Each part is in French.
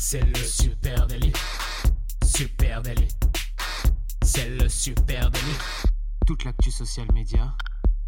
C'est le super délit. Super délit. C'est le super délit. Toute l'actu social média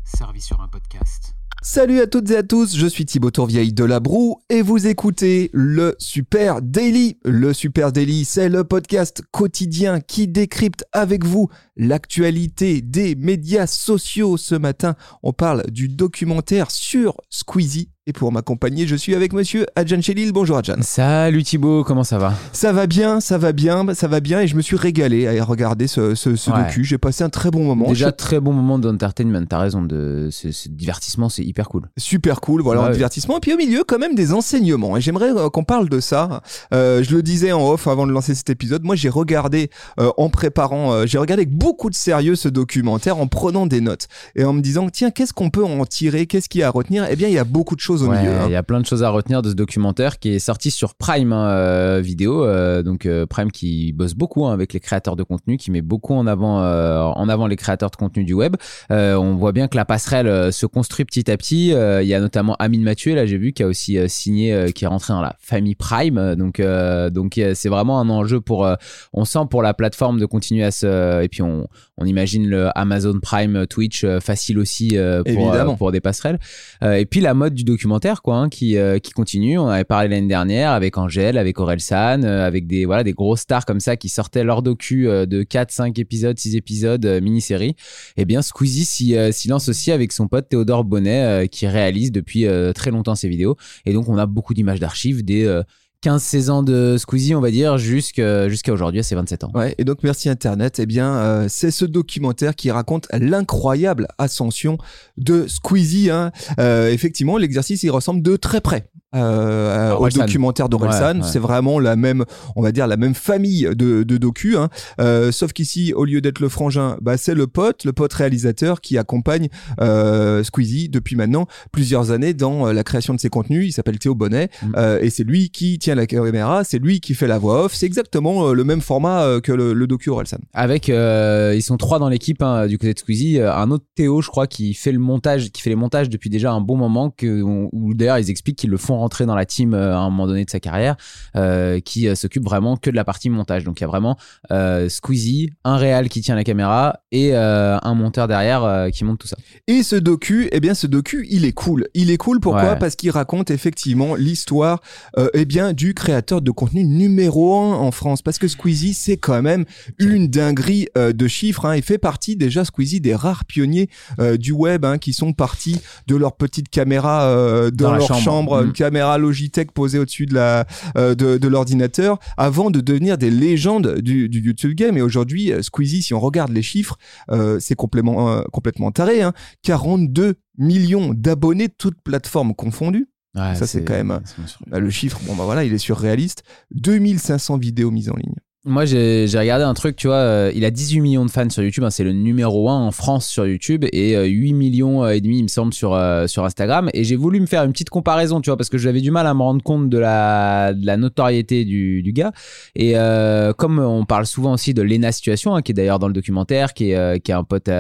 servie sur un podcast. Salut à toutes et à tous, je suis Thibaut Tourvieille de La Broue et vous écoutez le Super Daily. Le Super Daily, c'est le podcast quotidien qui décrypte avec vous l'actualité des médias sociaux. Ce matin, on parle du documentaire sur Squeezie et pour m'accompagner, je suis avec monsieur Adjan Chelil. Bonjour Adjan. Salut Thibaut, comment ça va? Ça va bien, ça va bien, ça va bien et je me suis régalé à regarder ce, ce, ce Ouais. docu. J'ai passé un très bon moment. Déjà Je- très bon moment d'entertainment, t'as raison, de ce, ce divertissement c'est hyper cool. Super cool, voilà, Ouais, un divertissement. Et puis au milieu, quand même, des enseignements. Et j'aimerais euh, qu'on parle de ça. Euh, je le disais en off avant de lancer cet épisode. Moi, j'ai regardé, euh, en préparant, euh, j'ai regardé avec beaucoup de sérieux ce documentaire en prenant des notes et en me disant, tiens, qu'est-ce qu'on peut en tirer? Qu'est-ce qu'il y a à retenir? Eh bien, il y a beaucoup de choses au Ouais, milieu. hein. Il y a plein de choses à retenir de ce documentaire qui est sorti sur Prime hein, euh, vidéo, euh, donc euh, Prime qui bosse beaucoup hein, avec les créateurs de contenu, qui met beaucoup en avant, euh, en avant les créateurs de contenu du web. Euh, on voit bien que la passerelle euh, se construit petit à petit. Euh, Il y a notamment Amine Mathieu, là j'ai vu, qui a aussi signé, euh, qui est rentré dans la famille Prime. Donc, euh, donc euh, c'est vraiment un enjeu pour, euh, on sent pour la plateforme de continuer à se, et puis on, on imagine le Amazon Prime, euh, Twitch euh, facile aussi euh, pour, pour des passerelles. Et puis la mode du documentaire, quoi, hein, qui, qui continue. On avait parlé l'année dernière avec Angèle, avec Orelsan, euh, avec des, voilà, des grosses stars comme ça qui sortaient leur docu de 4, 5 épisodes, 6 épisodes, mini-série. Et bien, Squeezie s'y s'y lance aussi avec son pote Théodore Bonnet, qui réalise depuis très longtemps ses vidéos. Et donc, on a beaucoup d'images d'archives des 15-16 ans de Squeezie, on va dire, jusqu'à aujourd'hui, à ses 27 ans. Et donc merci Internet. Eh bien, euh, c'est ce documentaire qui raconte l'incroyable ascension de Squeezie. hein. Euh, effectivement, l'exercice il ressemble de très près. Euh, au documentaire d'Orelsan, Ouais, ouais. c'est vraiment la même, on va dire la même famille de, de docu, hein. Euh, sauf qu'ici, au lieu d'être le frangin, bah c'est le pote, le pote réalisateur qui accompagne euh, Squeezie depuis maintenant plusieurs années dans euh, la création de ses contenus. Il s'appelle Théo Bonnet Mm. euh, et c'est lui qui tient la caméra, c'est lui qui fait la voix off. C'est exactement euh, le même format que le, le docu Orelsan. Avec, euh, ils sont trois dans l'équipe hein, du côté de Squeezie. Un autre Théo, je crois, qui fait le montage, qui fait les montages depuis déjà un bon moment, que, où d'ailleurs ils expliquent qu'ils le font rentrer dans la team euh, à un moment donné de sa carrière, euh, qui euh, s'occupe vraiment que de la partie montage. Donc il y a vraiment Squeezie, un réal qui tient la caméra et un monteur derrière qui monte tout ça. Et ce docu, eh bien, ce docu, il est cool. Il est cool pourquoi Ouais. Parce qu'il raconte effectivement l'histoire, eh bien, du créateur de contenu numéro un en France. Parce que Squeezie, c'est quand même une dinguerie euh, de chiffres. Hein. Il fait partie déjà Squeezie des rares pionniers euh, du web hein, qui sont partis de leur petite caméra euh, dans, Dans leur chambre. chambre, Mm. Caméra Logitech posée au-dessus de la euh, de, de l'ordinateur, avant de devenir des légendes du, du YouTube game. Et aujourd'hui, euh, Squeezie, si on regarde les chiffres, euh, c'est complètement complètement taré. Hein. 42 millions d'abonnés, toutes plateformes confondues. Ouais, Ça, c'est quand même. Bah, le chiffre, bon bah voilà, il est surréaliste. 2500 vidéos mises en ligne. Moi, j'ai regardé un truc, tu vois, euh, il a 18 millions de fans sur YouTube, hein, c'est le numéro 1 en France sur YouTube et euh, 8 millions euh, et demi, il me semble, sur, euh, sur Instagram. Et j'ai voulu me faire une petite comparaison, tu vois, parce que j'avais du mal à me rendre compte de la, notoriété du, gars. Et comme on parle souvent aussi de Lena Situation, hein, qui est d'ailleurs dans le documentaire, qui est, qui est un pote,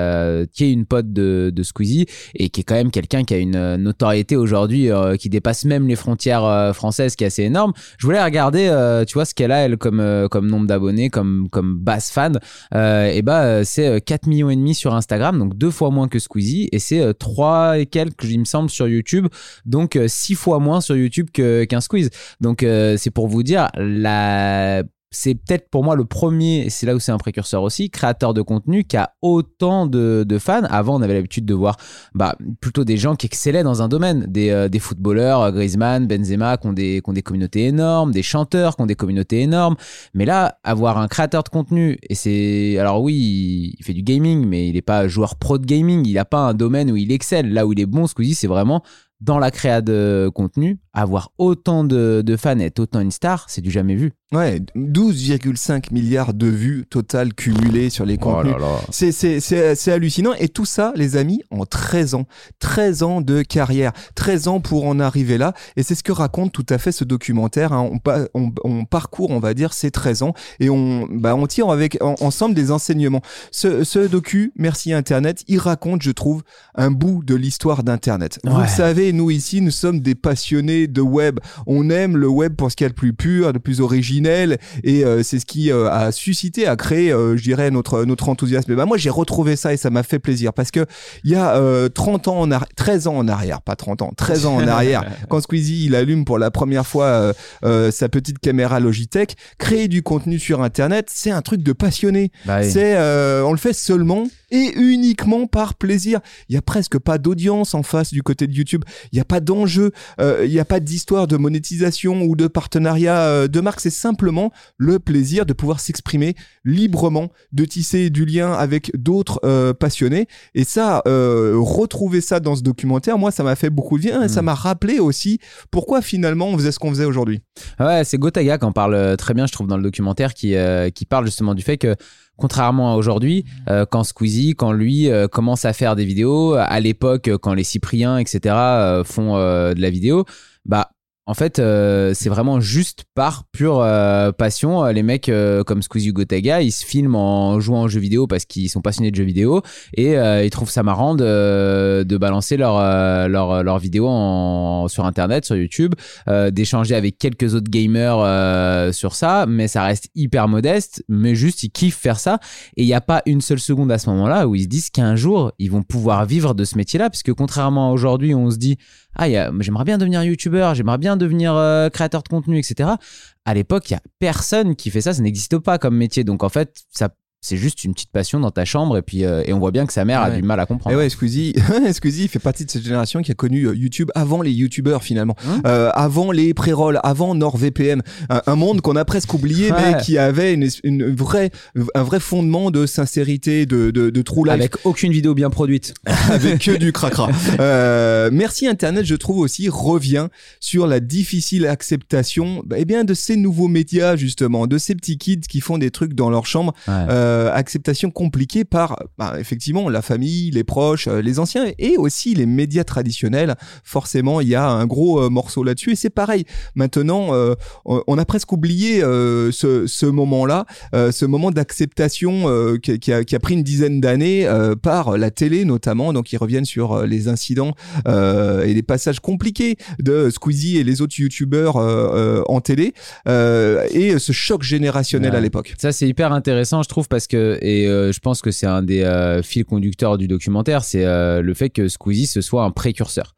qui est une pote de, de Squeezie et qui est quand même quelqu'un qui a une notoriété aujourd'hui qui dépasse même les frontières françaises, qui est assez énorme. Je voulais regarder, tu vois, ce qu'elle a, elle, comme, comme nombre d'abonnés, comme, comme base fan. Euh, et bah, euh, c'est euh, 4 millions et demi sur Instagram, donc deux fois moins que Squeezie. Et c'est euh, 3 et quelques, il me semble, sur YouTube. Donc, 6 fois moins sur YouTube qu'un Squeeze. Donc, euh, c'est pour vous dire, la c'est peut-être pour moi le premier, et c'est là où c'est un précurseur aussi, créateur de contenu qui a autant de, fans. Avant, on avait l'habitude de voir bah, plutôt des gens qui excellaient dans un domaine, des, euh, footballeurs, euh, Griezmann, Benzema, qui ont, des, qui ont des communautés énormes, des chanteurs qui ont des communautés énormes. Mais là, avoir un créateur de contenu, et c'est. Alors oui, il, il fait du gaming, mais il n'est pas joueur pro de gaming, il n'a pas un domaine où il excelle. Là où il est bon, Squeezie, c'est vraiment dans la créa de contenu, avoir autant de, de fans et être autant une star, c'est du jamais vu. Ouais, 12,5 milliards de vues totales cumulées sur les Oh contenus. C'est, hallucinant. Et tout ça, les amis, en 13 ans. 13 ans de carrière. 13 ans pour en arriver là. Et c'est ce que raconte tout à fait ce documentaire. hein. On, pa- on, on parcourt, on va dire, ces 13 ans. Et on, bah, on tire avec, en- ensemble des enseignements. Ce, ce docu, merci Internet, il raconte, je trouve, un bout de l'histoire d'Internet. Vous le savez, Nous ici, nous sommes des passionnés de web. On aime le web pour ce qu'il y a de plus pur, de plus originel, et euh, c'est ce qui euh, a suscité, a créé, euh, je dirais, notre notre enthousiasme. Et ben moi, j'ai retrouvé ça et ça m'a fait plaisir parce que il y a 30 ans, en 13 ans en arrière, pas 30 ans, 13 ans en arrière, quand Squeezie il allume pour la première fois sa petite caméra Logitech, créer du contenu sur Internet, c'est un truc de passionné. Bah oui. C'est, on le fait seulement et uniquement par plaisir. Il y a presque pas d'audience en face du côté de YouTube. Il n'y a pas d'enjeu. euh, Il n'y a pas d'histoire de monétisation ou de partenariat euh, de marque. C'est simplement le plaisir de pouvoir s'exprimer librement, de tisser du lien avec d'autres euh, passionnés. Et ça, retrouver ça dans ce documentaire, moi, ça m'a fait beaucoup de bien et ça Mm. m'a rappelé aussi pourquoi finalement on faisait ce qu'on faisait aujourd'hui. Ouais, c'est Gotaga qui en parle très bien, je trouve, dans le documentaire, qui, qui parle justement du fait que, contrairement à aujourd'hui, euh, quand Squeezie, quand lui euh, commence à faire des vidéos, à l'époque, euh, quand les Cypriens, etc., euh, font euh, de la vidéo, bah. En fait, euh, c'est vraiment juste par pure euh, passion. Euh, Les mecs comme Squeezie Gotaga, ils se filment en jouant aux jeux vidéo parce qu'ils sont passionnés de jeux vidéo et ils trouvent ça marrant de, balancer leur, euh, leur, leur vidéo en, sur Internet, sur YouTube d'échanger avec quelques autres gamers sur ça, mais ça reste hyper modeste, mais juste ils kiffent faire ça. Et il n'y a pas une seule seconde à ce moment-là où ils se disent qu'un jour ils vont pouvoir vivre de ce métier-là, parce que contrairement à aujourd'hui, on se dit ah j'aimerais bien devenir youtubeur, j'aimerais bien devenir euh, créateur de contenu, etc. À l'époque, il y a personne qui fait ça, ça n'existe pas comme métier. Donc en fait, ça c'est juste une petite passion dans ta chambre et puis euh, et on voit bien que sa mère a Ouais. du mal à Et comprendre. ouais, Squeezie, Squeezie fait partie de cette génération qui a connu euh, YouTube avant les YouTubeurs finalement, Hein Euh, avant les pré-rolls, avant NordVPN, un, un monde qu'on a presque oublié, mais qui avait une, une vraie, un vrai fondement de sincérité, de, de, de true life, Avec aucune vidéo bien produite. avec que du cracra. Euh, merci Internet, je trouve aussi revient sur la difficile acceptation, bah, eh bien, de ces nouveaux médias justement, de ces petits kids qui font des trucs dans leur chambre Ouais. Euh, acceptation compliquée par bah, effectivement la famille, les proches, euh, les anciens et aussi les médias traditionnels. Forcément, il y a un gros euh, morceau là-dessus et c'est pareil. Maintenant, on a presque oublié ce, ce moment-là, ce moment d'acceptation qui, qui a, qui a pris une dizaine d'années par la télé notamment. Donc ils reviennent sur les incidents et les passages compliqués de Squeezie et les autres youtubeurs en télé et ce choc générationnel Ouais. à l'époque. Ça, c'est hyper intéressant, je trouve, parce que, et euh, je pense que c'est un des euh, fils conducteurs du documentaire, c'est euh, le fait que Squeezie, ce soit un précurseur.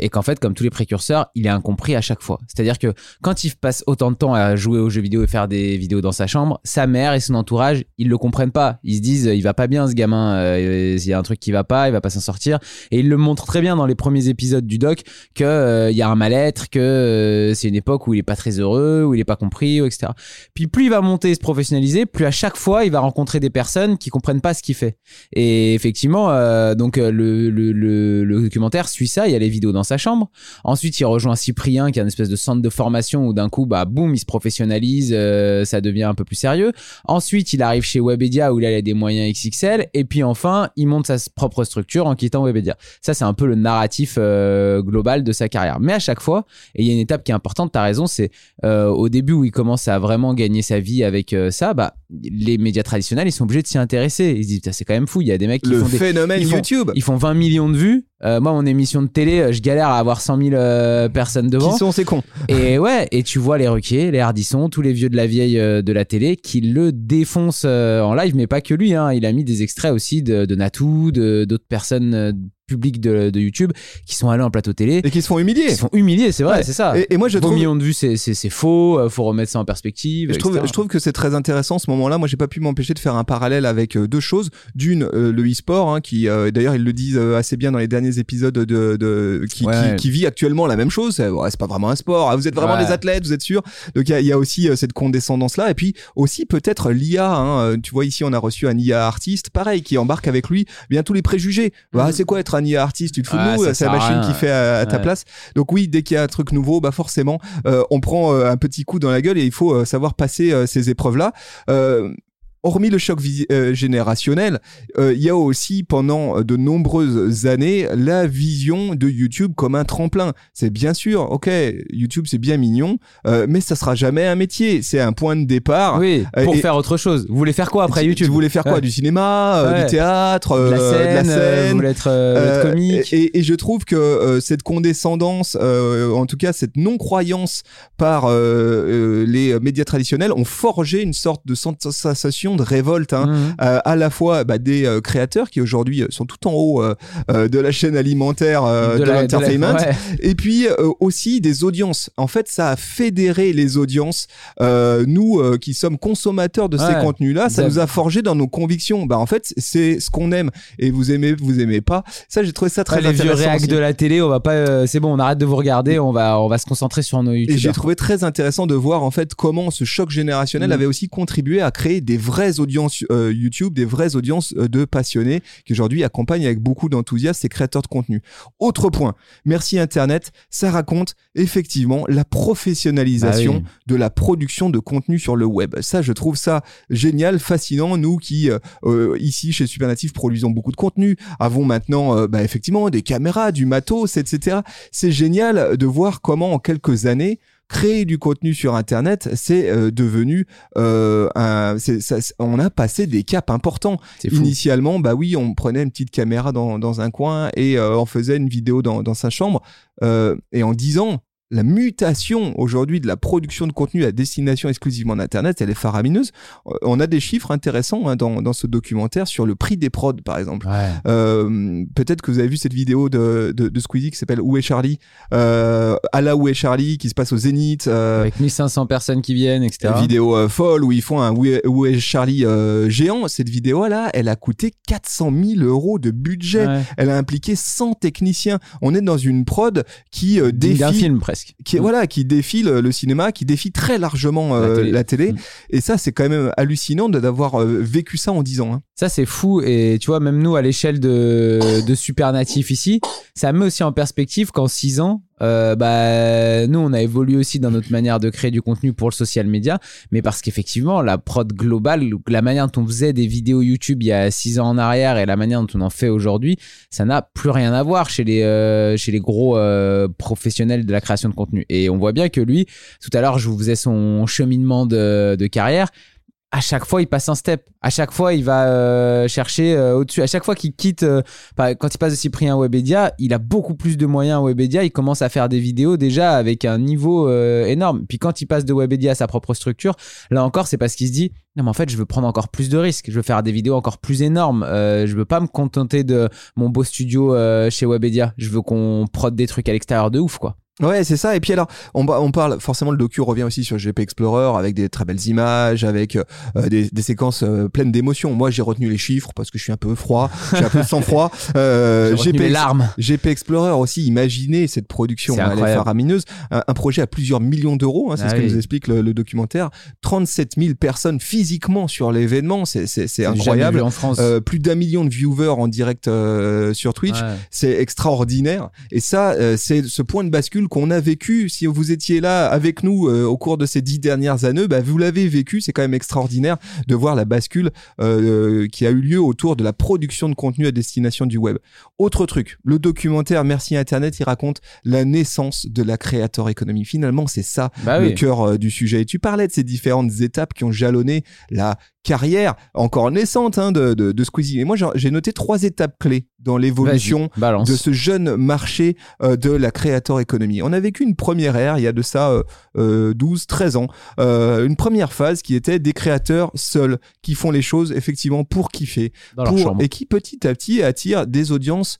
Et qu'en fait, comme tous les précurseurs, il est incompris à chaque fois. C'est-à-dire que quand il passe autant de temps à jouer aux jeux vidéo et faire des vidéos dans sa chambre, sa mère et son entourage, ils le comprennent pas. Ils se disent, il va pas bien ce gamin, il y a un truc qui va pas, il va pas s'en sortir. Et il le montre très bien dans les premiers épisodes du doc que il y a un mal-être, que c'est une époque où il est pas très heureux, où il est pas compris, etc. Puis plus il va monter et se professionnaliser, plus à chaque fois il va rencontrer des personnes qui comprennent pas ce qu'il fait. Et effectivement, euh, donc euh, le, documentaire suit ça. Il y a les vidéos dans sa chambre. Ensuite, il rejoint Cyprien, qui est un espèce de centre de formation où d'un coup, bah boum, il se professionnalise, euh, ça devient un peu plus sérieux. Ensuite, il arrive chez Webedia où il a des moyens XXL. Et puis enfin, il monte sa propre structure en quittant Webedia. Ça, c'est un peu le narratif global de sa carrière. Mais à chaque fois, et il y a une étape qui est importante, t'as raison, c'est au début où il commence à vraiment gagner sa vie avec ça, bah, les médias traditionnels, ils sont obligés de s'y intéresser. Ils se disent, c'est quand même fou, il y a des mecs qui Le font des, phénomène ils font- YouTube. ils font 20 millions de vues. Euh, moi, mon émission de télé, euh, je galère à avoir 100 000 euh, personnes devant. Qui sont ces cons Et ouais, et tu vois les Ruquier, les Hardisson, tous les vieux de la vieille euh, de la télé qui le défoncent en live, mais pas que lui. Hein. Il a mis des extraits aussi de, de Natou, de- d'autres personnes publiques de, de YouTube qui sont allés en plateau télé. et qui se font humilier. Qui se font humilier, c'est vrai, Ouais. c'est ça. Et, et moi je Vos trouve, millions de vues, c'est- c'est c'est faux, euh, faut remettre ça en perspective. je trouve, etc. je trouve que c'est très intéressant ce moment-là. Moi j'ai pas pu m'empêcher de faire un parallèle avec euh, deux choses. D'une, euh, le e-sport, hein, qui euh, d'ailleurs ils le disent assez bien dans les derniers épisodes de, de qui, Ouais. qui, qui vit actuellement la même chose. C'est ouais, c'est pas vraiment un sport. Ah, Vous êtes vraiment des athlètes, vous êtes sûr. Donc il y a, il y a aussi euh, cette condescendance-là. Et puis aussi peut-être l'IA. Hein, tu vois ici on a reçu un IA artiste, pareil, qui embarque avec lui bien tous les préjugés. Bah, Mhm. c'est quoi être artiste Tu te fous de nous ça C'est la machine qui fait à, à ta place. Donc oui, dès qu'il y a un truc nouveau, bah forcément, euh, on prend euh, un petit coup dans la gueule et il faut euh, savoir passer ces épreuves-là. Euh, hormis le choc euh, générationnel, euh, il y a aussi pendant de nombreuses années la vision de YouTube comme un tremplin. C'est bien sûr, ok, YouTube c'est bien mignon, euh, mais ça sera jamais un métier. C'est un point de départ. Oui, Euh, pour faire autre chose. Vous voulez faire quoi après Tu- YouTube Tu voulais faire quoi? Ouais. Du cinéma, euh, Ouais. du théâtre, de la euh, scène, euh, vous voulez être, euh, être Euh, comique. et, et je trouve que euh, cette condescendance, euh, en tout cas cette non-croyance par euh, euh, les médias traditionnels, ont forgé une sorte de sensation de révolte. hein. Euh, à la fois bah, des euh, créateurs qui aujourd'hui sont tout en haut euh, euh, de la chaîne alimentaire euh, de, la- l'entertainment ouais. et puis euh, aussi des audiences. En fait, ça a fédéré les audiences. Euh, nous euh, qui sommes consommateurs de ces contenus-là, ça nous a forgé dans nos convictions. Bah en fait, c'est ce qu'on aime et vous aimez, vous aimez pas. Ça, j'ai trouvé ça très Ouais, les vieux intéressant. réacs de la télé, on va pas. euh, c'est bon, on arrête de vous regarder, on va, on va se concentrer sur nos Et j'ai trouvé très intéressant de voir en fait comment ce choc générationnel Mhm. avait aussi contribué à créer des vraies audiences euh, YouTube, des vraies audiences euh, de passionnés qui aujourd'hui accompagnent avec beaucoup d'enthousiasme ces créateurs de contenu. Autre point, merci Internet, ça raconte effectivement la professionnalisation oui. de la production de contenu sur le web. Ça, je trouve ça génial, fascinant. Nous qui, euh, ici, chez Supernatif, produisons beaucoup de contenu, avons maintenant, bah, effectivement, des caméras, du matos, etc. C'est génial de voir comment, en quelques années, créer du contenu sur Internet, c'est euh, devenu euh, un, ça- on a passé des caps importants. Initialement, bah oui, on prenait une petite caméra dans, dans un coin et euh, on faisait une vidéo dans, dans sa chambre. Et en 10 ans, la mutation aujourd'hui de la production de contenu à destination exclusivement d'Internet, elle est faramineuse. Euh, On a des chiffres intéressants hein, dans, dans ce documentaire sur le prix des prods, par exemple. Ouais. Euh, Peut-être que vous avez vu cette vidéo de, de, de Squeezie qui s'appelle Où est Charlie? Euh, À la Où est Charlie qui se passe au Zénith. euh, Avec 1500 personnes qui viennent, etc. une vidéo euh, folle où ils font un Où est, où est Charlie géant. Cette vidéo-là, elle a coûté 400 000 euros de budget. Ouais. Elle a impliqué 100 techniciens. On est dans une prod qui Digne d'un défie film presque. Qui est, voilà qui défie le, le cinéma qui défie très largement euh, La la télé. Mm. et ça c'est quand même hallucinant de- d'avoir euh, vécu ça en 10 ans hein. Ça, c'est fou. Et tu vois, même nous, à l'échelle de, de ici, ça met aussi en perspective qu'en 6 ans, euh, bah, nous, on a évolué aussi dans notre manière de créer du contenu pour le social media. Mais parce qu'effectivement, la prod globale, la manière dont on faisait des vidéos YouTube il y a 6 ans en arrière et la manière dont on en fait aujourd'hui, ça n'a plus rien à voir chez les, euh, chez les gros euh, professionnels de la création de contenu. Et on voit bien que lui, tout à l'heure, je vous faisais son cheminement de, de carrière à chaque fois, il passe un step. À chaque fois, il va euh, chercher euh, au-dessus. À chaque fois qu'il quitte, euh, quand il passe de Cyprien à Webedia, il a beaucoup plus de moyens à Webedia. Il commence à faire des vidéos déjà avec un niveau euh, énorme. Puis quand il passe de Webedia à sa propre structure, là encore, c'est parce qu'il se dit non, mais en fait, je veux prendre encore plus de risques. Je veux faire des vidéos encore plus énormes. Euh, je veux pas me contenter de mon beau studio euh, chez Webedia. Je veux qu'on prod des trucs à l'extérieur de ouf, quoi. Ouais, c'est ça. Et puis alors, on, parle forcément le docu revient aussi sur GP Explorer avec des très belles images, avec euh, des, des séquences euh, pleines d'émotions. Moi, j'ai retenu les chiffres parce que je suis un peu froid, j'ai un peu sans froid. Euh, les Ex- larmes. GP Explorer aussi, imaginez cette production, hein, elle est faramineuse. Un, un projet à plusieurs millions d'euros, hein, c'est Ah ce que nous explique le, le documentaire. 37 000 personnes physiquement sur l'événement, c'est incroyable. vu en France. Euh, plus d'un million de viewers en direct euh, sur Twitch Ouais. c'est extraordinaire. Et ça, euh, c'est ce point de bascule qu'on a vécu. Si vous étiez là avec nous euh, au cours de ces dix dernières années, bah, vous l'avez vécu. C'est quand même extraordinaire de voir la bascule euh, qui a eu lieu autour de la production de contenu à destination du web. Autre truc, le documentaire Merci Internet, il raconte la naissance de la créateur économie. Finalement, c'est ça Bah le oui. cœur euh, du sujet. Et tu parlais de ces différentes étapes qui ont jalonné la carrière encore naissante hein, de, de, de Squeezie. Et moi, j'ai- noté trois étapes clés dans l'évolution de ce jeune marché euh, de la créateur économie. On a vécu une première ère, il y a de ça euh, euh, 12, 13 ans, euh, une première phase qui était des créateurs seuls, qui font les choses effectivement pour kiffer, pour- et qui petit à petit attirent des audiences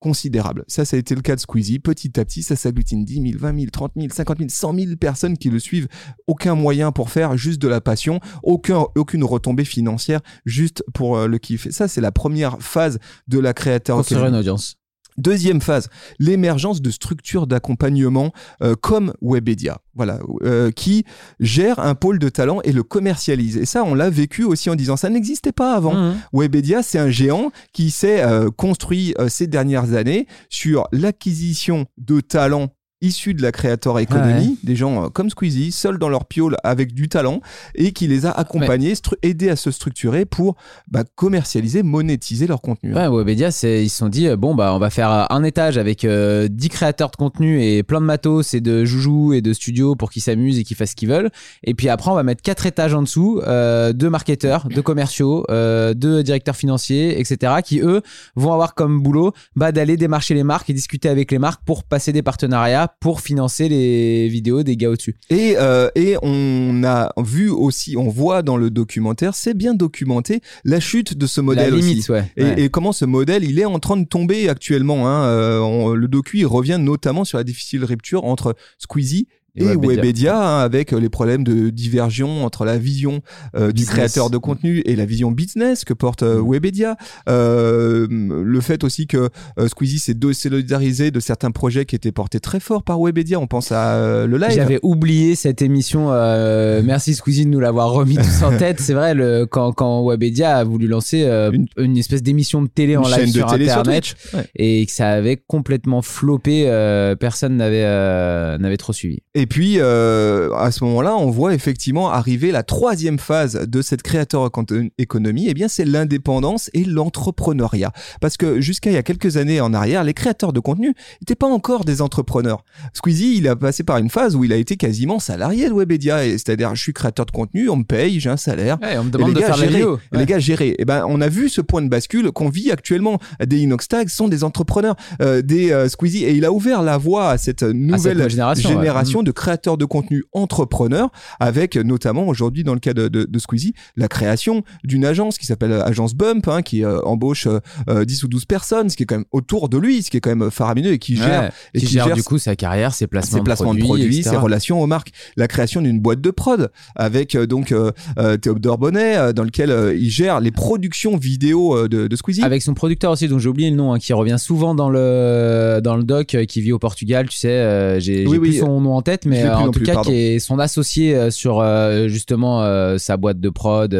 considérables. Ça, ça a été le cas de Squeezie. Petit à petit, ça s'agglutine 10 000, 20 000, 30 000, 50 000, 100 000 personnes qui le suivent. Aucun moyen pour faire, juste de la passion. Aucun, aucune retombée financière, juste pour euh, le kiff. Ça, c'est la première phase de la créateur Construire une audience. Deuxième phase, l'émergence de structures d'accompagnement euh, comme Webedia, voilà, euh, qui gèrent un pôle de talent et le commercialise. Et ça, on l'a vécu aussi en disant ça n'existait pas avant. Mhm. Webedia, c'est un géant qui s'est euh, construit euh, ces dernières années sur l'acquisition de talents issus de la Creator Economy, des gens euh, comme Squeezie, seuls dans leur piole avec du talent, et qui les a accompagnés, aidés à se structurer pour bah, commercialiser, monétiser leur contenu. Ouais, Webedia, ils se sont dit, euh, bon, bah, on va faire euh, un étage avec euh, 10 créateurs de contenu et plein de matos et de joujoux et de studios pour qu'ils s'amusent et qu'ils fassent ce qu'ils veulent. Et puis après, on va mettre quatre étages en dessous, euh, deux marketeurs, deux commerciaux, euh, deux directeurs financiers, etc., qui eux vont avoir comme boulot bah, d'aller démarcher les marques et discuter avec les marques pour passer des partenariats pour financer les vidéos des gars au-dessus. Et, euh, et on a vu aussi, on voit dans le documentaire, c'est bien documenté, la chute de ce modèle La limite, aussi. ouais. Et, comment ce modèle, il est en train de tomber actuellement. Hein. Euh, on- le docu, il revient notamment sur la difficile rupture entre Squeezie Et et, Webedia. Hein, avec les problèmes de diversion entre la vision euh, du créateur de contenu et la vision business que porte euh, Mm. Webedia. Euh, le fait aussi que euh, Squeezie s'est désolidarisé de certains projets qui étaient portés très fort par Webedia. On pense à euh, le live. J'avais oublié cette émission. euh, merci Squeezie de nous l'avoir remis tous en tête. C'est vrai, le, quand, quand Webedia a voulu lancer euh, Une- une, espèce d'émission de télé en live sur télé sur Internet Twitch. Ouais. et que ça avait complètement floppé, euh, personne n'avait euh, n'avait trop suivi. Et puis, euh, à ce moment-là, on voit effectivement arriver la troisième phase de cette créateur économie. Eh bien, c'est l'indépendance et l'entrepreneuriat. Parce que jusqu'à il y a quelques années en arrière, les créateurs de contenu n'étaient pas encore des entrepreneurs. Squeezie, il a passé par une phase où il a été quasiment salarié de Webedia. Et C'est-à-dire, je suis créateur de contenu, on me paye, j'ai un salaire. on me Et demande les de gars, faire gérer. Et Les gars gérer. Et ben, on a vu ce point de bascule qu'on vit actuellement. Des Inoxtag sont des entrepreneurs, euh, des euh, Squeezie, et il a ouvert la voie à cette nouvelle nouvelle génération, ouais. génération de créateurs de contenu entrepreneurs, avec euh, notamment aujourd'hui dans le cas de, de, de Squeezie, la création d'une agence qui s'appelle euh, Agence Bump, hein, qui euh, embauche euh, euh, 10 ou 12 personnes, ce qui est quand même autour de lui, ce qui est quand même faramineux et qui gère et qui, gère, du coup sa carrière, ses placements, ses placements de produits, ses relations aux marques, la création d'une boîte de prod avec euh, donc euh, euh, Théodore Bonnet euh, dans lequel euh, il gère les productions vidéo euh, de, de Squeezie. Avec son producteur aussi, dont j'ai oublié le nom, hein, qui revient souvent dans le, dans le doc, euh, qui vit au Portugal, tu sais, euh, j'ai Oui, plus son nom en tête, mais euh, en tout plus, cas pardon. qui est son associé euh, sur euh, justement sa boîte de prod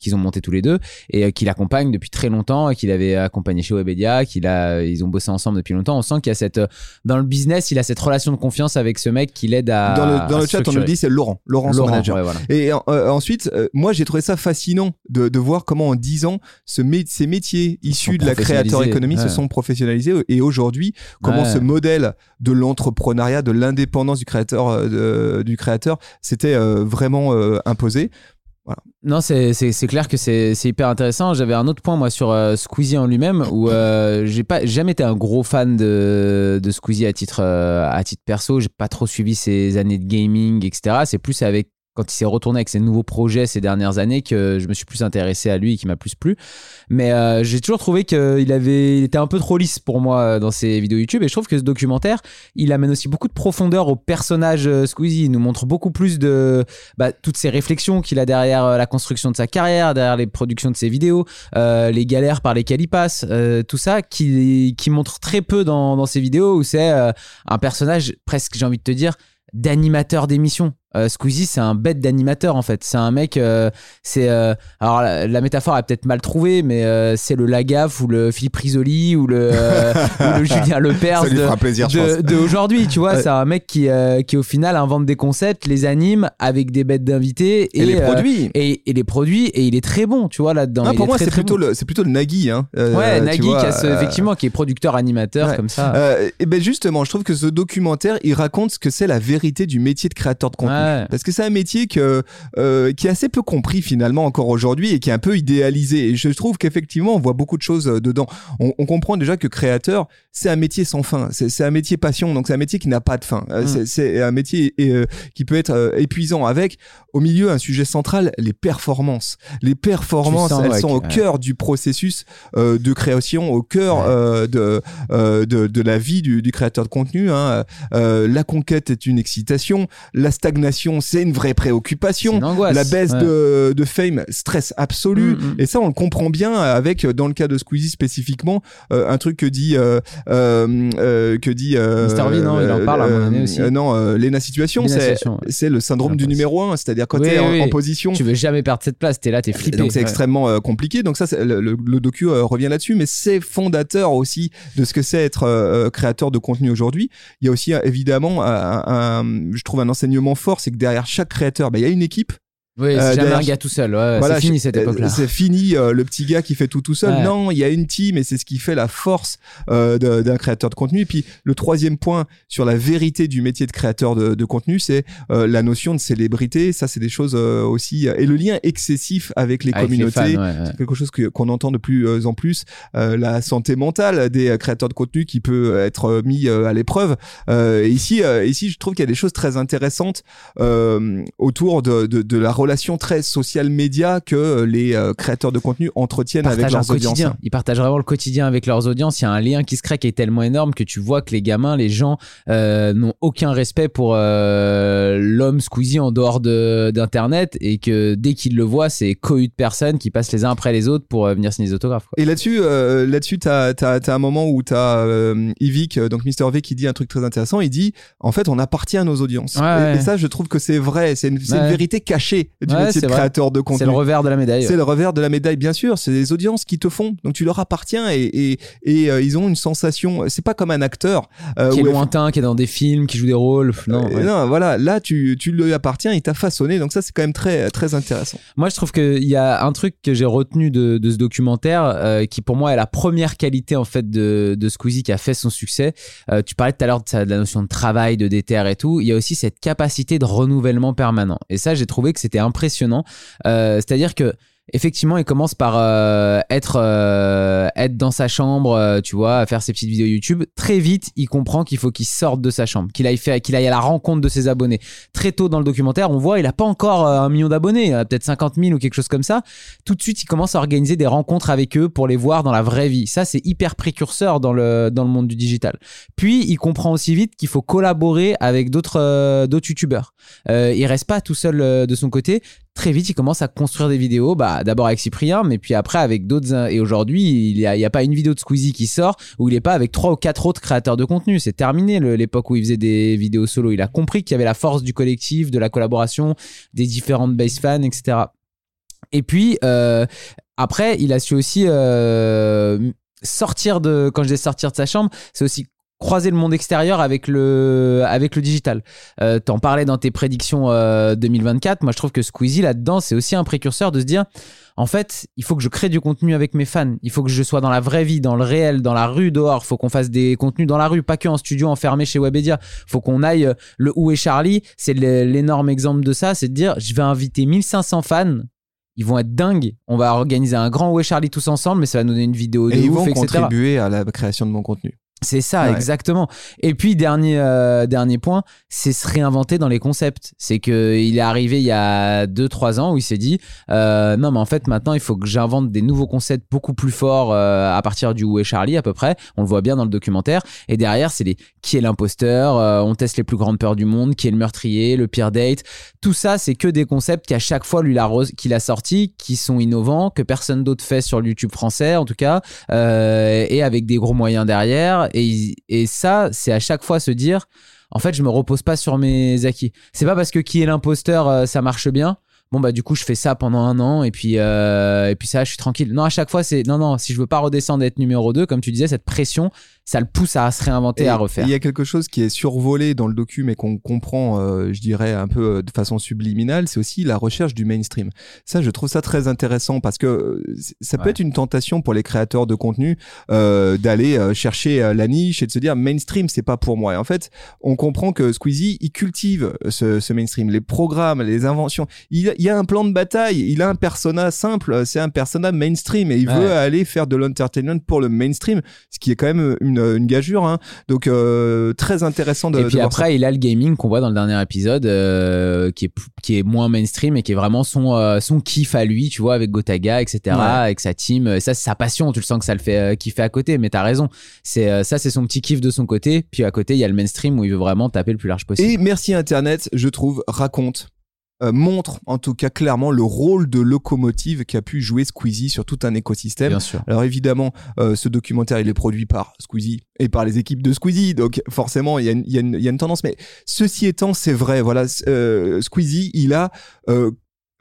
qu'ils ont monté tous les deux et euh, qui l'accompagne depuis très longtemps, et qu'il avait accompagné chez Webedia, qu'il a, ils ont bossé ensemble depuis longtemps. On sent qu'il y a cette, dans le business, il a cette relation de confiance avec ce mec qui l'aide à. dans le, dans à le chat, on nous dit c'est Laurent, Laurent, son Laurent, manager. ouais, voilà. Et euh, ensuite, euh, moi j'ai trouvé ça fascinant de, de voir comment en 10 ans, ce mé- ces métiers issus sont de la créateur économie se sont professionnalisés et aujourd'hui, comment Ouais. ce modèle de l'entrepreneuriat, de l'indépendance du euh, du créateur, s'était euh, vraiment euh, imposé. Non, c'est clair que c'est hyper intéressant. J'avais un autre point, moi, sur euh, Squeezie en lui-même, où j'ai pas jamais été un gros fan de, de Squeezie à titre, à titre perso. J'ai pas trop suivi ses années de gaming, etc. C'est plus avec quand il s'est retourné avec ses nouveaux projets ces dernières années que je me suis plus intéressé à lui et qui m'a plus plu. Mais euh, j'ai toujours trouvé qu'il avait, était un peu trop lisse pour moi euh, dans ses vidéos YouTube. Et je trouve que ce documentaire, il amène aussi beaucoup de profondeur au personnage euh, Squeezie. Il nous montre beaucoup plus de bah, toutes ces réflexions qu'il a derrière la construction de sa carrière, derrière les productions de ses vidéos, les galères par lesquelles il passe, tout ça qui, montre très peu dans, dans ses vidéos où c'est un personnage presque, j'ai envie de te dire, d'animateur d'émission. Euh, Squeezie, c'est un bête d'animateur en fait. C'est un mec, euh, c'est euh, alors la, la métaphore est peut-être mal trouvée, mais c'est le Lagaffe ou le Philippe Risoli ou le, ou le Julien Lepers Ça lui de, fera plaisir, je de, pense. de aujourd'hui, tu vois. Ouais. C'est un mec qui, qui au final invente des concepts, les anime avec des bêtes d'invités Et, les produits. et, et les produits et il est très bon, tu vois là-dedans. Ah, Il pour moi, c'est plutôt, bon. le, c'est plutôt le Nagui. Hein, Ouais, Nagui, vois, qui a ce- effectivement, qui est producteur animateur ouais. comme ça. Et ben justement, je trouve que ce documentaire, il raconte ce que c'est la vérité du métier de créateur de contenu. Ouais. Parce que c'est un métier que, euh, qui est assez peu compris finalement encore aujourd'hui et qui est un peu idéalisé. Et je trouve qu'effectivement, on voit beaucoup de choses euh, dedans. On, on comprend déjà que créateur, c'est un métier sans fin. C'est un métier passion, donc c'est un métier qui n'a pas de fin. Euh, Mm. c'est- un métier euh, qui peut être euh, épuisant avec, au milieu, un sujet central, les performances. Les performances, sens, elles ouais, sont au cœur du processus de création, au cœur de, de, de la vie du, du créateur de contenu. Hein. La conquête est une excitation, la stagnation, c'est une vraie préoccupation. une. La baisse Ouais. de, de fame, stress absolu. Mm, mm. Et ça, on le comprend bien avec, euh, dans le cas de Squeezie spécifiquement, euh, un truc que dit, euh, euh, euh, que dit. Mr. V, non, il en parle à moment donné aussi. non, Lena Situation, c'est ouais. le syndrome du numéro un, c'est-à-dire quand Oui, t'es en, oui. en position. Tu veux jamais perdre cette place, t'es là, t'es flippé. Donc c'est Ouais. extrêmement compliqué. Donc ça, le, le- le docu revient là-dessus, mais c'est fondateur aussi de ce que c'est être créateur de contenu aujourd'hui. Il y a aussi évidemment, un, un- je trouve un enseignement fort, c'est que derrière chaque créateur, bah, il y a une équipe. Oui, c'est Euh, jamais un gars tout seul. Ouais, Voilà, c'est fini cette euh, époque-là. C'est fini euh, le petit gars qui fait tout tout seul. Ouais. Non, il y a une team et c'est ce qui fait la force euh, d'un créateur de contenu. Et puis le troisième point sur la vérité du métier de créateur de, de contenu, c'est euh, la notion de célébrité. Ça, c'est des choses euh, aussi et le lien excessif avec les Avec les communautés. fans, ouais, ouais. C'est quelque chose qu'on entend de plus en plus. Euh, la santé mentale des créateurs de contenu qui peut être mis à l'épreuve. Euh, et ici, euh, ici, je trouve qu'il y a des choses très intéressantes euh, autour de, de, de la relation très social média que euh, les euh, créateurs de contenu entretiennent avec leurs audiences. Ils partagent vraiment le quotidien avec leurs audiences. Il y a un lien qui se crée qui est tellement énorme que tu vois que les gamins, les gens euh, n'ont aucun respect pour euh, l'homme Squeezie en dehors de- d'internet et que dès qu'ils le voient, c'est cohue de personnes qui passent les uns après les autres pour euh, venir signer des autographes. quoi. Et là-dessus, euh, là-dessus, t'as as, un moment où t'as euh, Yvick, donc Mr V, qui dit un truc très intéressant. Il dit, en fait, on appartient à nos audiences. Ouais, et, ouais. et ça, je trouve que c'est vrai. C'est une, c'est une Ouais. vérité cachée du Ouais, métier de créateur de contenu. C'est le revers de la médaille. C'est le revers de la médaille, bien sûr. C'est les audiences qui te font. Donc tu leur appartiens et, et, et euh, ils ont une sensation. C'est pas comme un acteur. euh, qui est lointain, qui est dans des films, qui joue des rôles. Non, Euh, ouais. non, voilà. Là, tu, tu lui appartiens, il t'a façonné. Donc ça, c'est quand même très, très intéressant. Moi, je trouve qu'il y a un truc que j'ai retenu de, de ce documentaire euh, qui, pour moi, est la première qualité en fait de, de Squeezie qui a fait son succès. Tu parlais tout à l'heure de, la notion de travail, de déter et tout. Il y a aussi cette capacité de renouvellement permanent. Et ça, j'ai trouvé que c'était impressionnant. Euh, C'est-à-dire que effectivement, il commence par euh, être euh, être dans sa chambre, euh, tu vois, à faire ses petites vidéos YouTube. Très vite, il comprend qu'il faut qu'il sorte de sa chambre, qu'il aille faire, qu'il aille à la rencontre de ses abonnés. Très tôt dans le documentaire, on voit, il a pas encore un million d'abonnés, peut-être 50 000 ou quelque chose comme ça. Tout de suite, il commence à organiser des rencontres avec eux pour les voir dans la vraie vie. Ça, c'est hyper précurseur dans le dans le monde du digital. Puis, il comprend aussi vite qu'il faut collaborer avec d'autres d'autres youtubeurs. Il reste pas tout seul de son côté très vite, il commence à construire des vidéos, bah, d'abord avec Cyprien, mais puis après avec d'autres. euh, Et aujourd'hui, il n'y a, pas une vidéo de Squeezie qui sort où il n'est pas avec trois ou quatre autres créateurs de contenu. C'est terminé l'époque où il faisait des vidéos solo. Il a compris qu'il y avait la force du collectif, de la collaboration, des différentes base fans, etc. Et puis, euh, après, il a su aussi euh, sortir de. Quand je dis sortir de sa chambre, c'est aussi croiser le monde extérieur avec le avec le digital. Euh, T'en parlais dans tes prédictions euh, 2024. Moi, je trouve que Squeezie là-dedans, c'est aussi un précurseur de se dire, en fait, il faut que je crée du contenu avec mes fans. Il faut que je sois dans la vraie vie, dans le réel, dans la rue, dehors. Il faut qu'on fasse des contenus dans la rue, pas que en studio enfermé chez Webedia. faut qu'on aille. euh, Le Où est Charlie? C'est l'énorme exemple de ça. C'est de dire, je vais inviter 1500 fans. Ils vont être dingues. On va organiser un grand Où est Charlie tous ensemble, mais ça va nous donner une vidéo de Et ils ouf, vont etc. contribuer à la création de mon contenu. C'est ça, Ouais. exactement. Et puis dernier euh, dernier point, c'est se réinventer dans les concepts. C'est que il est arrivé il y a 2-3 ans où il s'est dit euh, non mais en fait maintenant il faut que j'invente des nouveaux concepts beaucoup plus forts euh, à partir du Où est Charlie à peu près. On le voit bien dans le documentaire. Et derrière c'est les qui est l'imposteur? euh, on teste les plus grandes peurs du monde. Qui est le meurtrier, le pire date. Tout ça c'est que des concepts qu'à chaque fois lui qu'il a sorti, qui sont innovants, que personne d'autre fait sur YouTube français en tout cas, euh, et avec des gros moyens derrière. Et, et ça, c'est à chaque fois se dire, en fait, je me repose pas sur mes acquis. C'est pas parce que qui est l'imposteur, euh, ça marche bien. Bon bah du coup je fais ça pendant un an et puis euh, et puis ça je suis tranquille. Non à chaque fois c'est non non si je veux pas redescendre être numéro 2 comme tu disais cette pression ça le pousse à se réinventer Et à refaire. Il y a quelque chose qui est survolé dans le docu, mais qu'on comprend, euh, je dirais, un peu euh, de façon subliminale, c'est aussi la recherche du mainstream. Ça, je trouve ça très intéressant parce que euh, ça peut Ouais. être une tentation pour les créateurs de contenu euh, d'aller euh, chercher la niche et de se dire mainstream, c'est pas pour moi. Et en fait, on comprend que Squeezie, il cultive ce, ce mainstream, les programmes, les inventions. Il, il y a un plan de bataille, il a un persona simple, c'est un persona mainstream et il Ouais. veut aller faire de l'entertainment pour le mainstream, ce qui est quand même une gageure. Hein. Donc euh, très intéressant de. Et puis de voir après, il a le gaming qu'on voit dans le dernier épisode, euh, qui est p- qui est moins mainstream et qui est vraiment son euh, son kiff à lui, tu vois, avec Gotaga, etc., Ouais. avec sa team. Et ça, c'est sa passion. Tu le sens que ça le fait kiffer à côté. Mais t'as raison. C'est ça, c'est son petit kiff de son côté. Puis à côté, il y a le mainstream où il veut vraiment taper le plus large possible. Et merci Internet, je trouve, raconte, euh, montre en tout cas clairement le rôle de locomotive qu'a pu jouer Squeezie sur tout un écosystème. Bien sûr. Alors évidemment, euh, ce documentaire, il est produit par Squeezie et par les équipes de Squeezie, donc forcément, il y, y a une tendance. Mais ceci étant, c'est vrai, voilà, euh, Squeezie, il a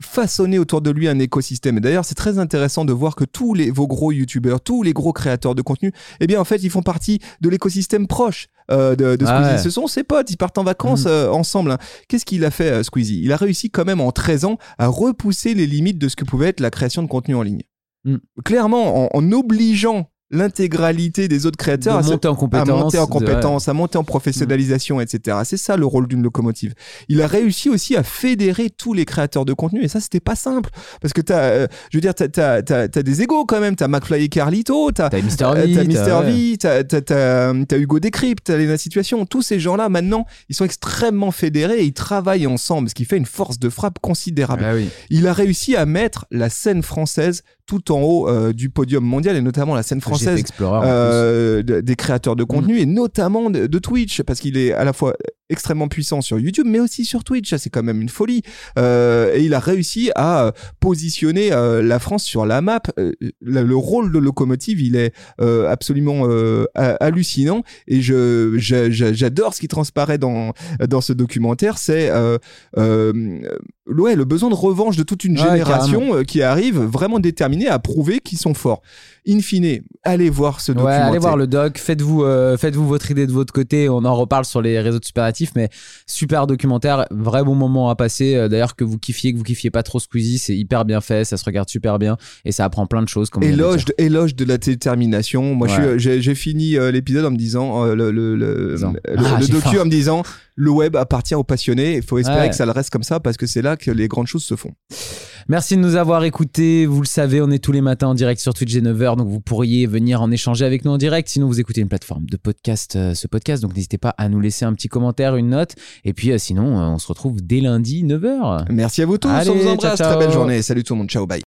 façonné autour de lui un écosystème. Et d'ailleurs, c'est très intéressant de voir que tous les vos gros youtubeurs, tous les gros créateurs de contenu, eh bien en fait, ils font partie de l'écosystème proche euh, de, de Ah Squeezie. ouais. Ce sont ses potes, ils partent en vacances Mhm. euh, ensemble. hein. Qu'est-ce qu'il a fait, euh, Squeezie? Il a réussi quand même en 13 ans à repousser les limites de ce que pouvait être la création de contenu en ligne. Mhm. Clairement, en, en obligeant l'intégralité des autres créateurs à de monter en à compétence. monter en de- compétence, à monter en professionnalisation, etc. C'est ça le rôle d'une locomotive. Il a réussi aussi à fédérer tous les créateurs de contenu et ça c'était pas simple parce que t'as, euh, je veux dire, t'as, t'as, t'as, t'as des égos quand même. T'as McFly et Carlito, t'as T'as Mister euh, V. T'as t'as-. V, t'as, t'as, t'as, t'as Hugo Décrypte, t'as Lena Situation. Tous ces gens-là, maintenant, ils sont extrêmement fédérés et ils travaillent ensemble, ce qui fait une force de frappe considérable. Ah oui. Il a réussi à mettre la scène française tout en haut euh, du podium mondial et notamment la scène française Explorer. euh, de- des créateurs de contenu et notamment de, de Twitch parce qu'il est à la fois extrêmement puissant sur YouTube mais aussi sur Twitch. C'est quand même une folie. Euh, et il a réussi à euh, positionner euh, la France sur la map. Euh, le, le rôle de locomotive il est euh, absolument euh, ha- hallucinant. Et je j'adore ce qui transparaît dans dans ce documentaire. C'est euh, euh, ouais le besoin de revanche de toute une génération qui arrive vraiment déterminée à prouver qu'ils sont forts in fine allez voir ce Ouais, documentaire allez voir le doc, faites-vous euh, faites-vous votre idée de votre côté, on en reparle sur les réseaux de Superlatif, mais super documentaire, vrai bon moment à passer. Euh, D'ailleurs que vous kiffiez, que vous kiffiez pas trop Squeezie, c'est hyper bien fait, ça se regarde super bien et ça apprend plein de choses. Comme Éloge de, éloge de la détermination. Moi, Ouais. j'ai fini euh, l'épisode en me disant, euh, le, le, le, le- Ah, le docu faim. en me disant, le web appartient aux passionnés. Il faut espérer Ouais. que ça le reste comme ça parce que c'est là que les grandes choses se font. Merci de nous avoir écoutés. Vous le savez, on est tous les matins en direct sur Twitch et 9h, donc vous pourriez venir en échanger avec nous en direct. Sinon, vous écoutez une plateforme de podcast, euh, ce podcast, donc n'hésitez pas à nous laisser un petit commentaire, une note. Et puis, euh, sinon, euh, on se retrouve dès lundi 9h. Merci à vous tous. Allez, on vous ciao. Très belle journée. Salut tout le monde. Ciao. Bye.